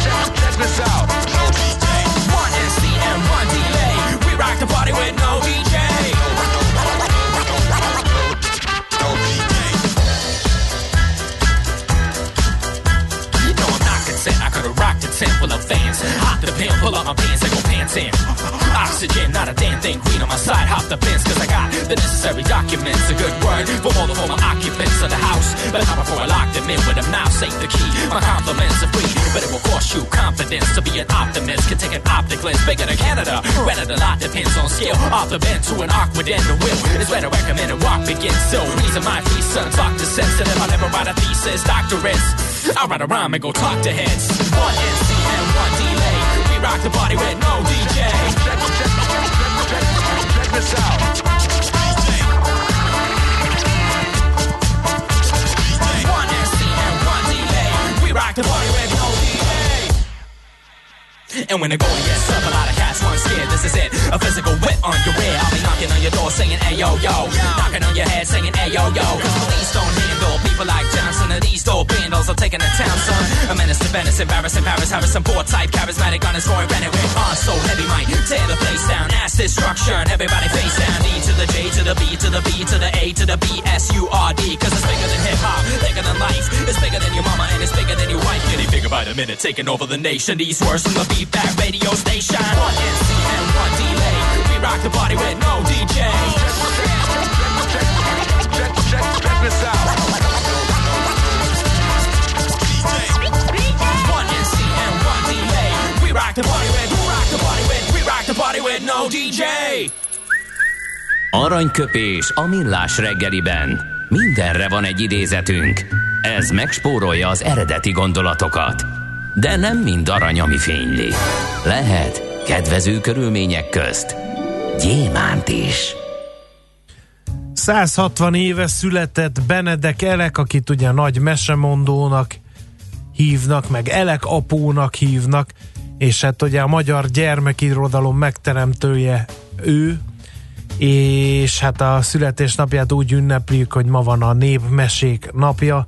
Check this out. No DJ. One NC and one delay. We rock the party with no DJ. Fans. Hop the pin, pull out my pants, and go pants dancing. Oxygen, not a damn thing. Green on my side, hop the fence, cause I got the necessary documents. A good word for all the former occupants of the house. But how before I lock them in with a mouse, ain't the key. My compliments are free, but it will cost you confidence to be an optimist. Can take an optic lens bigger than Canada. Better a lot depends on scale. Off the bend to an awkward end, the will is where recommend a walk begins. So, reason my feet, son, talk to sensitive. I never write a thesis, doctorates. I'll write a rhyme and go talk to heads. One NC rock the party with no DJ. Check, check, check, check, this. One NC and one delay. We rock the party with no delay. And when the going gets up, a lot of cats want scared. This is it, a physical whip on your rear. I'll be knocking on your door saying, hey yo yo, knocking on your head saying, hey yo yo. Cause police don't handle people like Johnson and these dope bandals are taking the town, son. A menace to Venice, embarrassing Paris, Harrison, board type, charismatic on his going rented with on so heavy might tear the place down. Ass destruction, everybody face down. D to the J to the B to the B to the A to the B S U R D. Cause it's bigger The minute, taking over the nation. These words from the beat back radio station. One NC and one delay. We rock the party with no DJ. One NC and one delay. We rock the party with, we rock the party with, we rock the party with no DJ. Aranyköpés a millás reggeliben. Mindenre van egy idézetünk. Ez megspórolja az eredeti gondolatokat. De nem mind arany, ami fényli. Lehet kedvező körülmények közt gyémánt is. 160 éve született Benedek Elek, akit ugye nagy mesemondónak hívnak, meg Elek apónak hívnak, és hát ugye a magyar gyermekirodalom megteremtője ő, és hát a születésnapját úgy ünneplik, hogy ma van a népmesék napja,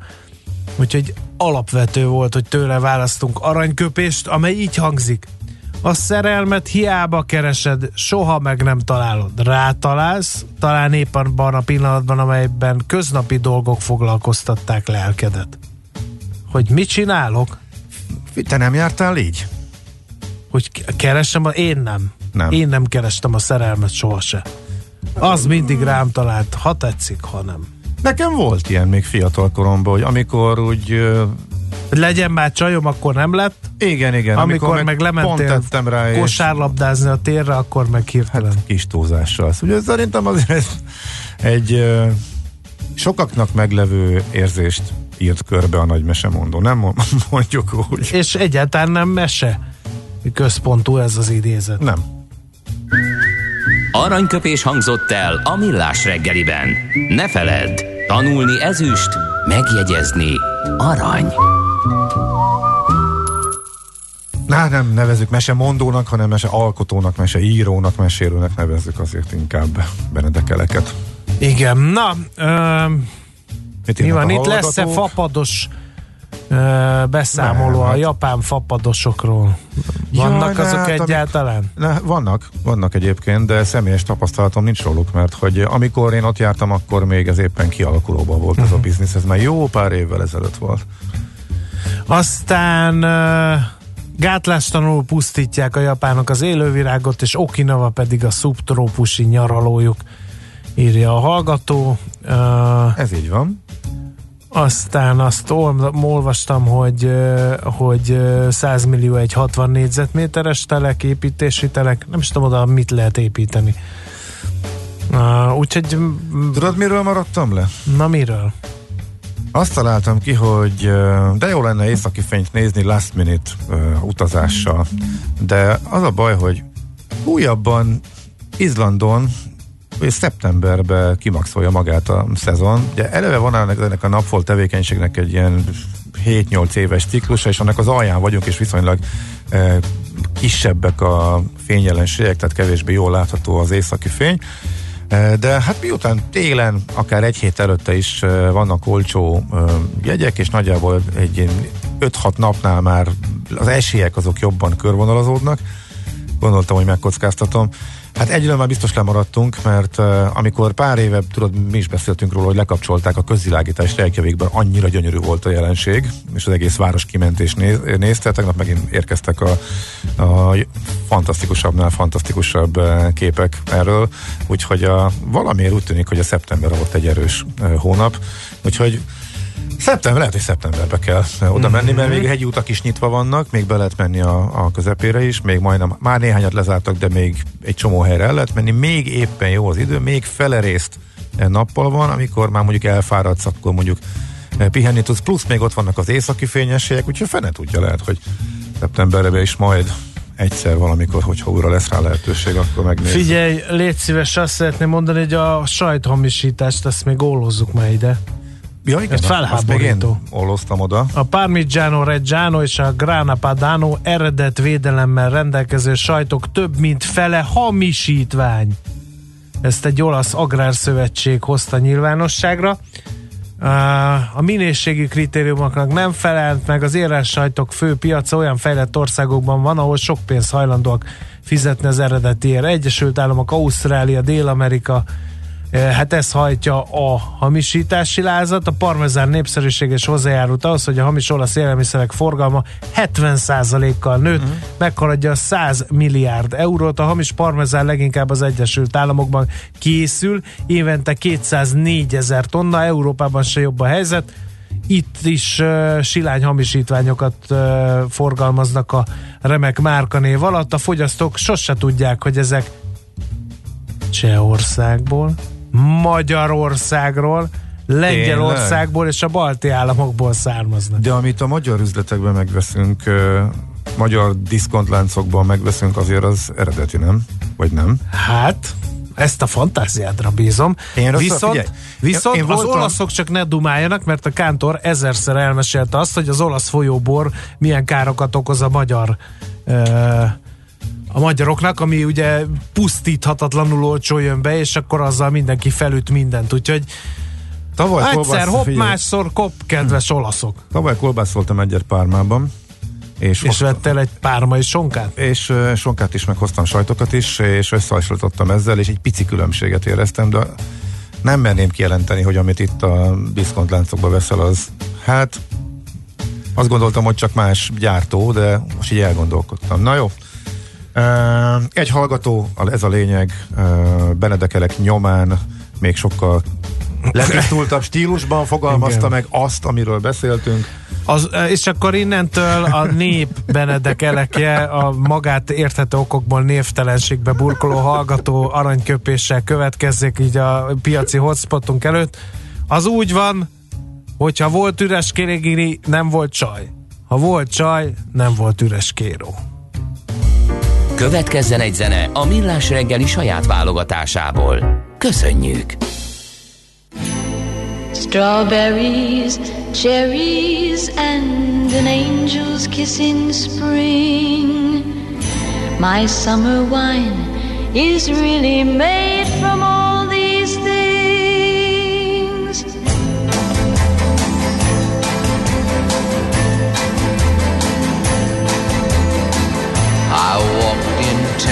úgyhogy alapvető volt, hogy tőle választunk aranyköpést, amely így hangzik. A szerelmet hiába keresed, soha meg nem találod. Rátalálsz, talán éppen abban a pillanatban, amelyben köznapi dolgok foglalkoztatták lelkedet. Hogy mit csinálok? Te nem jártál így? Hogy keresem? A... Én nem. Nem. Én nem kerestem a szerelmet sohasem. Az mindig rám talált, ha tetszik, ha nem. Nekem volt ilyen még fiatal koromban, hogy amikor úgy... Hogy legyen már csajom, akkor nem lett. Igen, igen. Amikor, meg pont lementél tettem rá, és kosárlabdázni a térre, akkor meg hirtelen. kis túlzással. Ugye szerintem azért ez egy sokaknak meglevő érzést írt körbe a nagy mesemondó. Nem mo- mondjuk úgy. És egyáltalán nem mese központú ez az idézet. Nem. Aranyköpés hangzott el a millás reggeliben. Ne feledd, tanulni ezüst, megjegyezni arany. Na, nem nevezük mese mondónak, hanem mese alkotónak, mese írónak, mesélőnek nevezzük azért inkább Benedekeleket. Igen, na, ö, Mit mi van a itt? Lesz-e fapados beszámoló Nem, a hát- japán fapadosokról? Vannak Jaj, azok hát, egyáltalán? Ne, vannak, vannak egyébként, de személyes tapasztalatom nincs róluk, mert hogy amikor én ott jártam, akkor még ez éppen kialakulóban volt Mhm. ez a biznisz, ez már jó pár évvel ezelőtt volt. Aztán ö, gátlástalanul pusztítják a japánok az élővirágot, és Okinawa pedig a szubtrópusi nyaralójuk, írja a hallgató. Ez így van. Aztán azt ol- olvastam, hogy, hogy ö, 100 millió egy 60 négyzetméteres telek, építési telek, nem is tudom oda mit lehet építeni. Uh, úgyhogy, Tudod, miről maradtam le? na miről? Azt találtam ki, hogy de jó lenne északi fényt nézni last minute utazással, de az a baj, hogy újabban Izlandon szeptemberben kimaxolja magát a szezon. Ugye eleve van ennek, ennek a napfolt tevékenységnek egy ilyen 7-8 éves ciklusa, és annak az alján vagyunk, és viszonylag e, kisebbek a fényjelenségek, tehát kevésbé jól látható az északi fény. E, De hát miután télen, akár egy hét előtte is e, vannak olcsó jegyek, és nagyjából egy ilyen 5-6 napnál már az esélyek azok jobban körvonalazódnak, gondoltam, hogy megkockáztatom. Hát egyről már biztos lemaradtunk, mert uh, amikor pár éve, tudod, mi is beszéltünk róla, hogy lekapcsolták a közvilágítást Reykjavikben, annyira gyönyörű volt a jelenség, és az egész város kiment és néz, nézte. Tegnap megint érkeztek a, a fantasztikusabbnál fantasztikusabb uh, képek erről, úgyhogy a, valamiért úgy tűnik, hogy a szeptember volt egy erős hónap, úgyhogy Szeptember, lehet, hogy szeptemberbe kell oda menni, mert még hegyi utak is nyitva vannak, még be lehet menni a, a közepére is, még majdnem, már néhányat lezártak, de még egy csomó helyre el lehet menni, még éppen jó az idő, még fele részt nappal van, amikor már mondjuk elfáradsz, akkor mondjuk pihenni tudsz, plusz még ott vannak az északi fényességek, úgyhogy fene tudja lehet, hogy szeptemberbe is majd egyszer valamikor, hogyha újra lesz rá lehetőség, akkor megnézzük. Figyelj, légy szíves, azt szeretném mondani, hogy a sajthamisítást, ezt még ólozzuk már ide. Ja, igen, Ez felháborító. oloztam oda. A Parmigiano Reggiano és a Grana Padano eredet védelemmel rendelkező sajtok több mint fele hamisítvány. Ezt egy olasz agrárszövetség hozta nyilvánosságra. A minőségi kritériumoknak nem felelt meg, az érás sajtok fő piaca olyan fejlett országokban van, ahol sok pénzt hajlandóak fizetni az eredetiért. Egyesült Államok, Ausztrália, Dél-Amerika, Hát ez hajtja a hamisítási lázat. A parmezán népszerűség és hozzájárult ahhoz, hogy a hamis olasz élelmiszerek forgalma 70%-kal nőtt, uh-huh. meghaladja a 100 milliárd eurót. A hamis parmezán leginkább az Egyesült Államokban készül, évente 204 ezer tonna, Európában se jobb a helyzet. Itt is uh, silány hamisítványokat uh, forgalmaznak a remek márkanév alatt. A fogyasztók sose tudják, hogy ezek Csehországból, Magyarországról, Lengyelországból és a balti államokból származnak. De amit a magyar üzletekben megveszünk, magyar diszkontláncokban megveszünk, azért az eredeti, nem? Vagy nem? Hát, ezt a fantáziádra bízom. Én viszont figyelj, viszont én- én az voltam- olaszok csak ne dumáljanak, mert a Kántor ezerszer elmesélte azt, hogy az olasz folyóbor milyen károkat okoz a magyar ö, a magyaroknak, ami ugye pusztíthatatlanul olcsó jön be, és akkor azzal mindenki felüt mindent. Úgyhogy Tavaly egyszer kolbász- hopp, figyelj, másszor kop, kedves olaszok. Tavaly kolbászoltam egyet Pármában, és, És vettél egy pármai sonkát? és ö, sonkát is, meg hoztam sajtokat is, és összehasonlítottam ezzel, és egy pici különbséget éreztem, de nem merném kijelenteni, hogy amit itt a diszkontláncokba veszel, az hát azt gondoltam, hogy csak más gyártó, de most így elgondolkodtam. Na jó. Egy hallgató, ez a lényeg, Benedekelek nyomán még sokkal letisztultabb stílusban fogalmazta Igen. meg azt, amiről beszéltünk. Az, és akkor innentől a nép Benedek elekje a magát érthető okokból névtelenségbe burkoló hallgató aranyköpéssel következzék így a piaci hotspotunk előtt. Az úgy van, hogyha volt üres kérégiri, nem volt csaj. Ha volt csaj, nem volt üres kéró. Következzen egy zene a Millás reggeli saját válogatásából. Köszönjük! Strawberries, cherries, and an angel's kiss in spring. My summer wine is really made from all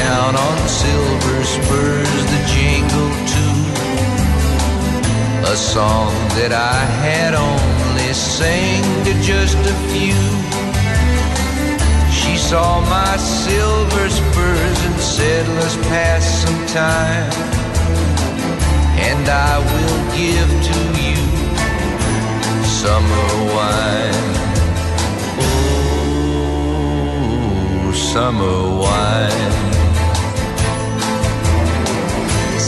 in town on silver spurs, the jingle too. A song that I had only sang to just a few. She saw my silver spurs and said, Let's pass some time. And I will give to you summer wine. Summer wine.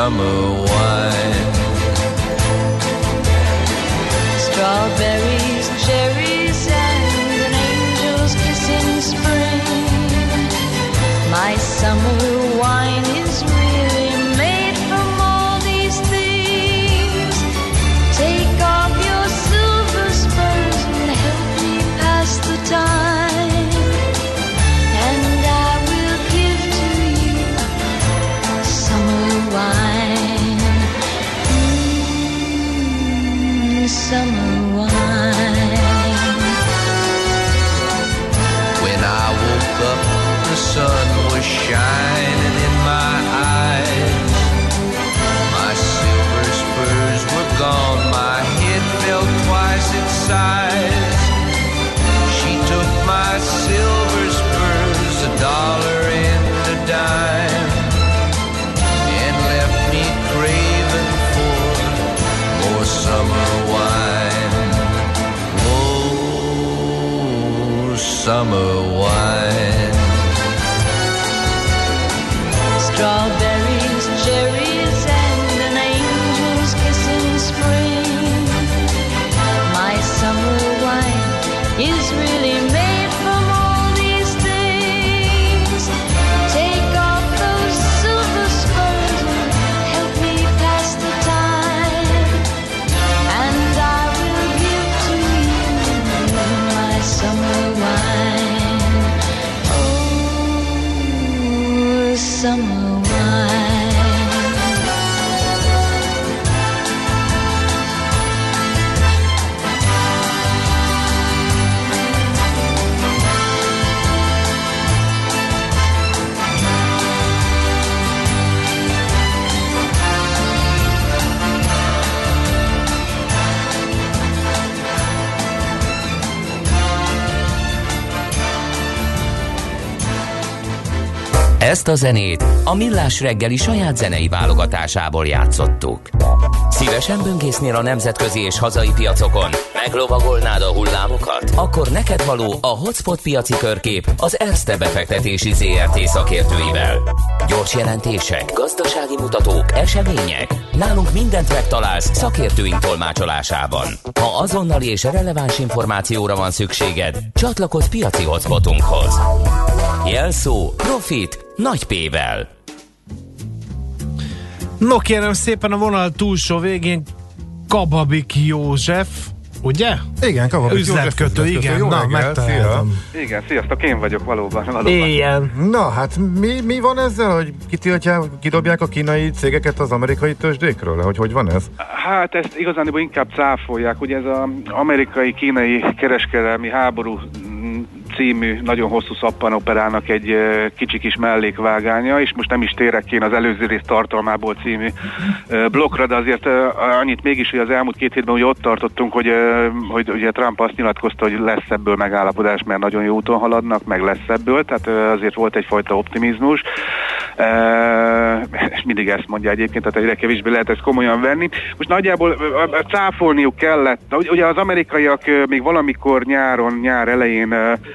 summer wine. Strawberries, cherries, and an angel's kiss in spring. My summer wine summer wine. Strawberries, Ezt a zenét a Millás reggeli saját zenei válogatásából játszottuk. Szívesen böngésznél a nemzetközi és hazai piacokon? Meglovagolnád a hullámokat? Akkor neked való a Hotspot piaci körkép az Erste befektetési ZRT szakértőivel. Gyors jelentések, gazdasági mutatók, események. Nálunk mindent megtalálsz szakértőink tolmácsolásában. Ha azonnali és releváns információra van szükséged, csatlakozz piaci hotspotunkhoz. Jelszó Profit nagy P-vel. No kérem szépen a vonal túlsó végén Kababik József, ugye? Igen, Kababik Üzletkötő, igen, Jó na megtaláltam. Igen, sziasztok, én vagyok valóban. valóban. Éljen. Na, hát mi, mi van ezzel, hogy kitiltják, kidobják a kínai cégeket az amerikai tőzsdékről? Hogy hogy van ez? Hát ezt igazán inkább cáfolják, ugye ez az amerikai-kínai kereskedelmi háború című, nagyon hosszú szappanoperának egy kicsi kis mellékvágánya, és most nem is térek ki az előző rész tartalmából című blokkra, de azért annyit mégis, hogy az elmúlt két hétben ugye ott tartottunk, hogy, hogy ugye Trump azt nyilatkozta, hogy lesz ebből megállapodás, mert nagyon jó úton haladnak, meg lesz ebből, tehát azért volt egyfajta optimizmus. És mindig ezt mondja egyébként, tehát egyre kevésbé lehet ezt komolyan venni. Most nagyjából cáfolniuk kellett, ugye az amerikaiak még valamikor nyáron, nyár elején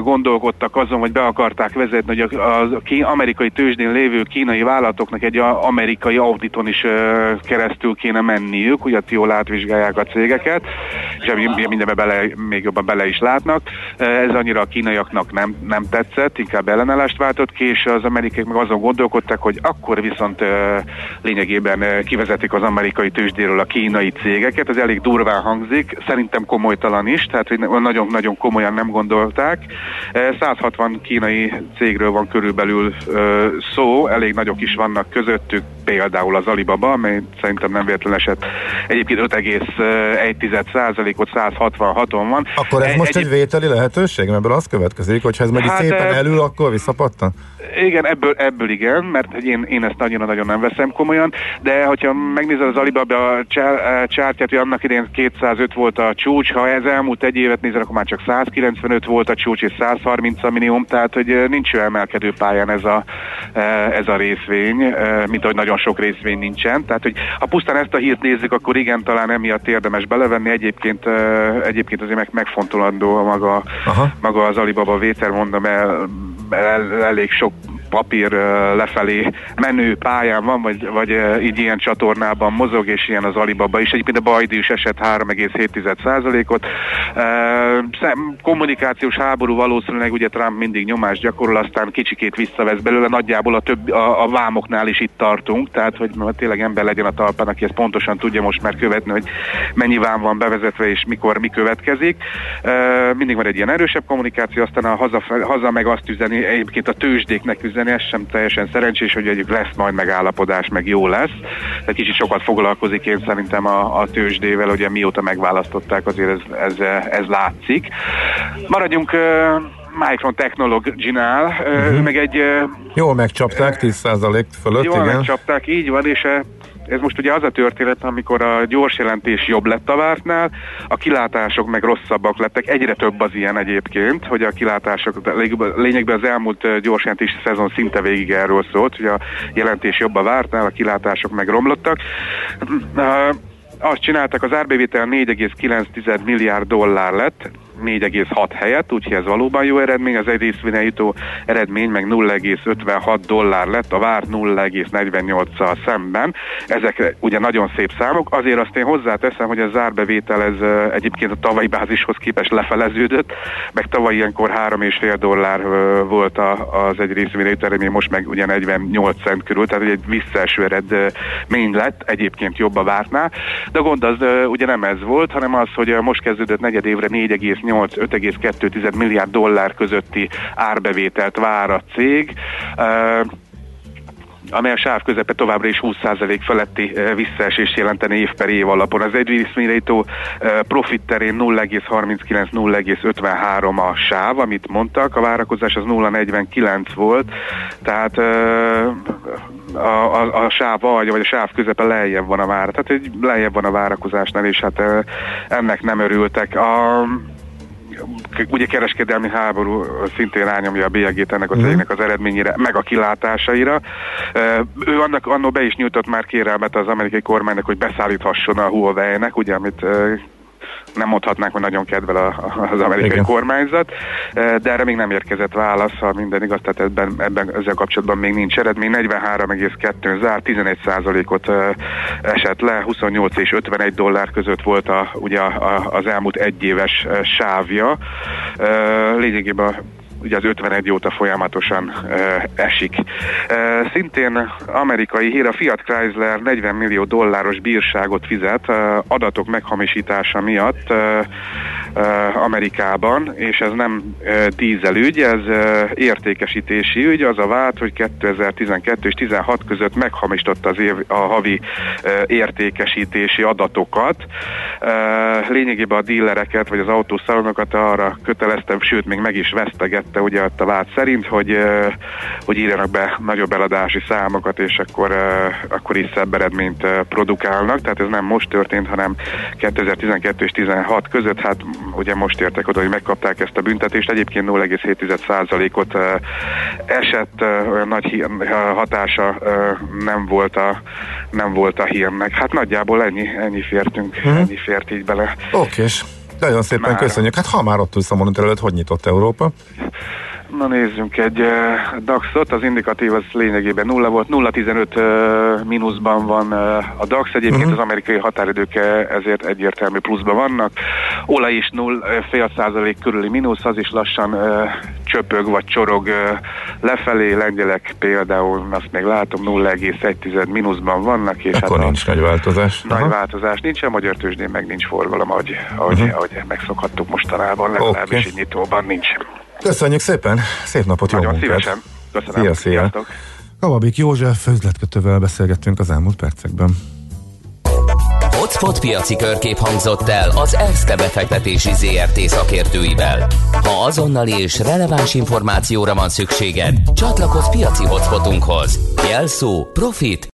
gondolkodtak azon, hogy be akarták vezetni, hogy a, a ki- amerikai tőzsdén lévő kínai vállalatoknak egy amerikai auditon is keresztül kéne menniük, ugye jól átvizsgálják a cégeket, és mindenbe bele, még jobban bele is látnak. Ez annyira a kínaiaknak nem, nem tetszett, inkább ellenállást váltott ki, és az amerikaiak meg azon gondolkodtak, hogy akkor viszont lényegében kivezetik az amerikai tőzsdéről a kínai cégeket, ez elég durván hangzik, szerintem komolytalan is, tehát hogy nagyon-nagyon komolyan nem gondolták. Ö, 160 kínai cégről van körülbelül ö, szó, elég nagyok is vannak közöttük, például az Alibaba, amely szerintem nem véletlen esett egyébként 5,1 százalékot 166-on van. Akkor ez Egy- most egy vételi lehetőség? Ebből az következik, hogy ha ez megy Hát, szépen eh, elő, akkor visszapattan? Igen, ebből, ebből igen, mert én, én ezt nagyon-nagyon nem veszem komolyan, de hogyha megnézed az Alibaba csár, eh, csártyát, hogy annak idején 205 volt a csúcs, ha ez elmúlt egy évet nézel, akkor már csak 195 volt a csúcs és 130 a minimum, tehát hogy nincs olyan emelkedő pályán ez a, ez a részvény, mint ahogy nagyon sok részvény nincsen. Tehát, hogy ha pusztán ezt a hírt nézzük, akkor igen, talán emiatt érdemes belevenni. Egyébként, egyébként azért meg, megfontolandó a maga, Aha. maga az Alibaba vétel, mondom el, el, elég sok papír lefelé menő pályán van, vagy, vagy így ilyen csatornában mozog, és ilyen az Alibaba is. Egyébként a Bajdi is esett 3,7%-ot. Ö, szem- Kommunikációs háború valószínűleg ugye Trump mindig nyomást gyakorol, aztán kicsikét visszavesz belőle, nagyjából a, több, a, a vámoknál is itt tartunk, tehát hogy tényleg ember legyen a talpán, aki ezt pontosan tudja most már követni, hogy mennyi vám van bevezetve és mikor mi következik. Mindig van egy ilyen erősebb kommunikáció, aztán a haza, haza meg azt üzeni, egyébként a tőzsdéknek üzeni, ez sem teljesen szerencsés, hogy egyik lesz majd megállapodás, meg jó lesz. De kicsit sokat foglalkozik én szerintem a, a tőzsdével, ugye mióta megválasztották, azért ez, ez, ez látszik. Maradjunk Micron Technology-nál, uh, ő meg egy Jól megcsapták, 10% fölött, Jól igen. megcsapták, így van, és ez most ugye az a történet, amikor a gyors jelentés jobb lett a vártnál, a kilátások meg rosszabbak lettek, egyre több az ilyen egyébként, hogy a kilátások, lényegben az elmúlt gyors jelentési szezon szinte végig erről szólt, hogy a jelentés jobb a vártnál, a kilátások meg romlottak. Eh, Azt csináltak, az árbevétel 4,9 milliárd dollár lett, 4,6 helyett, úgyhogy ez valóban jó eredmény, az egy részvényen jutó eredmény meg 0,56 dollár lett, a várt 0,48-szal szemben. Ezek ugye nagyon szép számok, azért azt én hozzáteszem, hogy a zárbevétel ez egyébként a tavalyi bázishoz képest lefeleződött, meg tavaly ilyenkor 3,5 dollár volt az egy részvényen jutó eredmény, most meg ugye 48 cent körül, tehát egy visszaeső eredmény lett, egyébként jobb a vártnál, de a gond az ugye nem ez volt, hanem az, hogy most kezdődött negyed évre 4,8-5,2 milliárd dollár közötti árbevételt vár a cég. Amely a sáv közepe továbbra is 20% feletti eh, visszaesés jelenteni év per év alapon. Az egy részvényreitó profit terén 0,39-0,53 a sáv, amit mondtak, a várakozás az 0,49 volt, tehát eh, a, a, a sáv alja, vagy a sáv közepe lejjebb van a vár, tehát egy lejjebb van a várakozásnál, és hát ennek nem örültek. A, ugye kereskedelmi háború szintén rányomja a bélyegét ennek a cégnek az eredményére, meg a kilátásaira. Ő annak annó be is nyújtott már kérelmet az amerikai kormánynak, hogy beszállíthasson a Huawei-nek, ugye, amit nem mondhatnánk, hogy nagyon kedvel a, az amerikai Igen. kormányzat, ö, de erre még nem érkezett válasz, ha minden igaz, tehát ebben, ebben ezzel kapcsolatban még nincs eredmény. 43,2 zár, 11 ot esett le, 28 és 51 dollár között volt a, ugye az elmúlt egyéves ö, sávja. Ö, Lényegében ugye az 51 óta folyamatosan esik. Szintén amerikai hír, a Fiat Chrysler 40 millió dolláros bírságot fizet adatok meghamisítása miatt Amerikában, és ez nem dízelügy, ez értékesítési ügy, az a vált, hogy 2012 és 16 között meghamisította az év, a havi értékesítési adatokat. Lényegében a dílereket, vagy az autószalonokat arra kötelezte, sőt, még meg is vesztegette ugye ott a vád szerint, hogy, hogy írjanak be nagyobb eladási számokat, és akkor, akkor is szebb eredményt produkálnak. Tehát ez nem most történt, hanem 2012 és 16 között, hát ugye most értek oda, hogy megkapták ezt a büntetést. Egyébként 0,7%-ot uh, esett, olyan nagy hatása nem volt a nem volt a hírnek. Hát nagyjából ennyi, ennyi fértünk, Mhm. ennyi fért így bele. Okés. Nagyon szépen Már. köszönjük. Hát ha már ott ülsz a monitor előtt, hogy nyitott Európa? Na nézzünk egy uh, DAX-ot, az indikatív az lényegében nulla volt, 0,15 uh, mínuszban van uh, a DAX, egyébként Mhm. az amerikai határidők ezért egyértelmű pluszban vannak. Olaj is null, uh, fél százalék körüli mínusz, az is lassan csöpög vagy csorog lefelé, lengyelek például, azt még látom, 0,1 mínuszban vannak, és Akkor hát nincs nagy változás. nagy Aha. változás nincs, a magyar tőzsdén meg nincs forgalom, ahogy, ahogy, Mhm. ahogy megszokhattuk mostanában, legalábbis Oké. így nyitóban nincs. Köszönjük szépen, szép napot, jó Nagyon munkát. szívesen. Köszönöm. Szia, szia. Sziasztok. Kavabik József üzletkötővel beszélgettünk az elmúlt percekben. Hotspot piaci körkép hangzott el az ESZTE befektetési ZRT szakértőivel. Ha azonnali és releváns információra van szükséged, csatlakozz piaci hotspotunkhoz. Jelszó Profit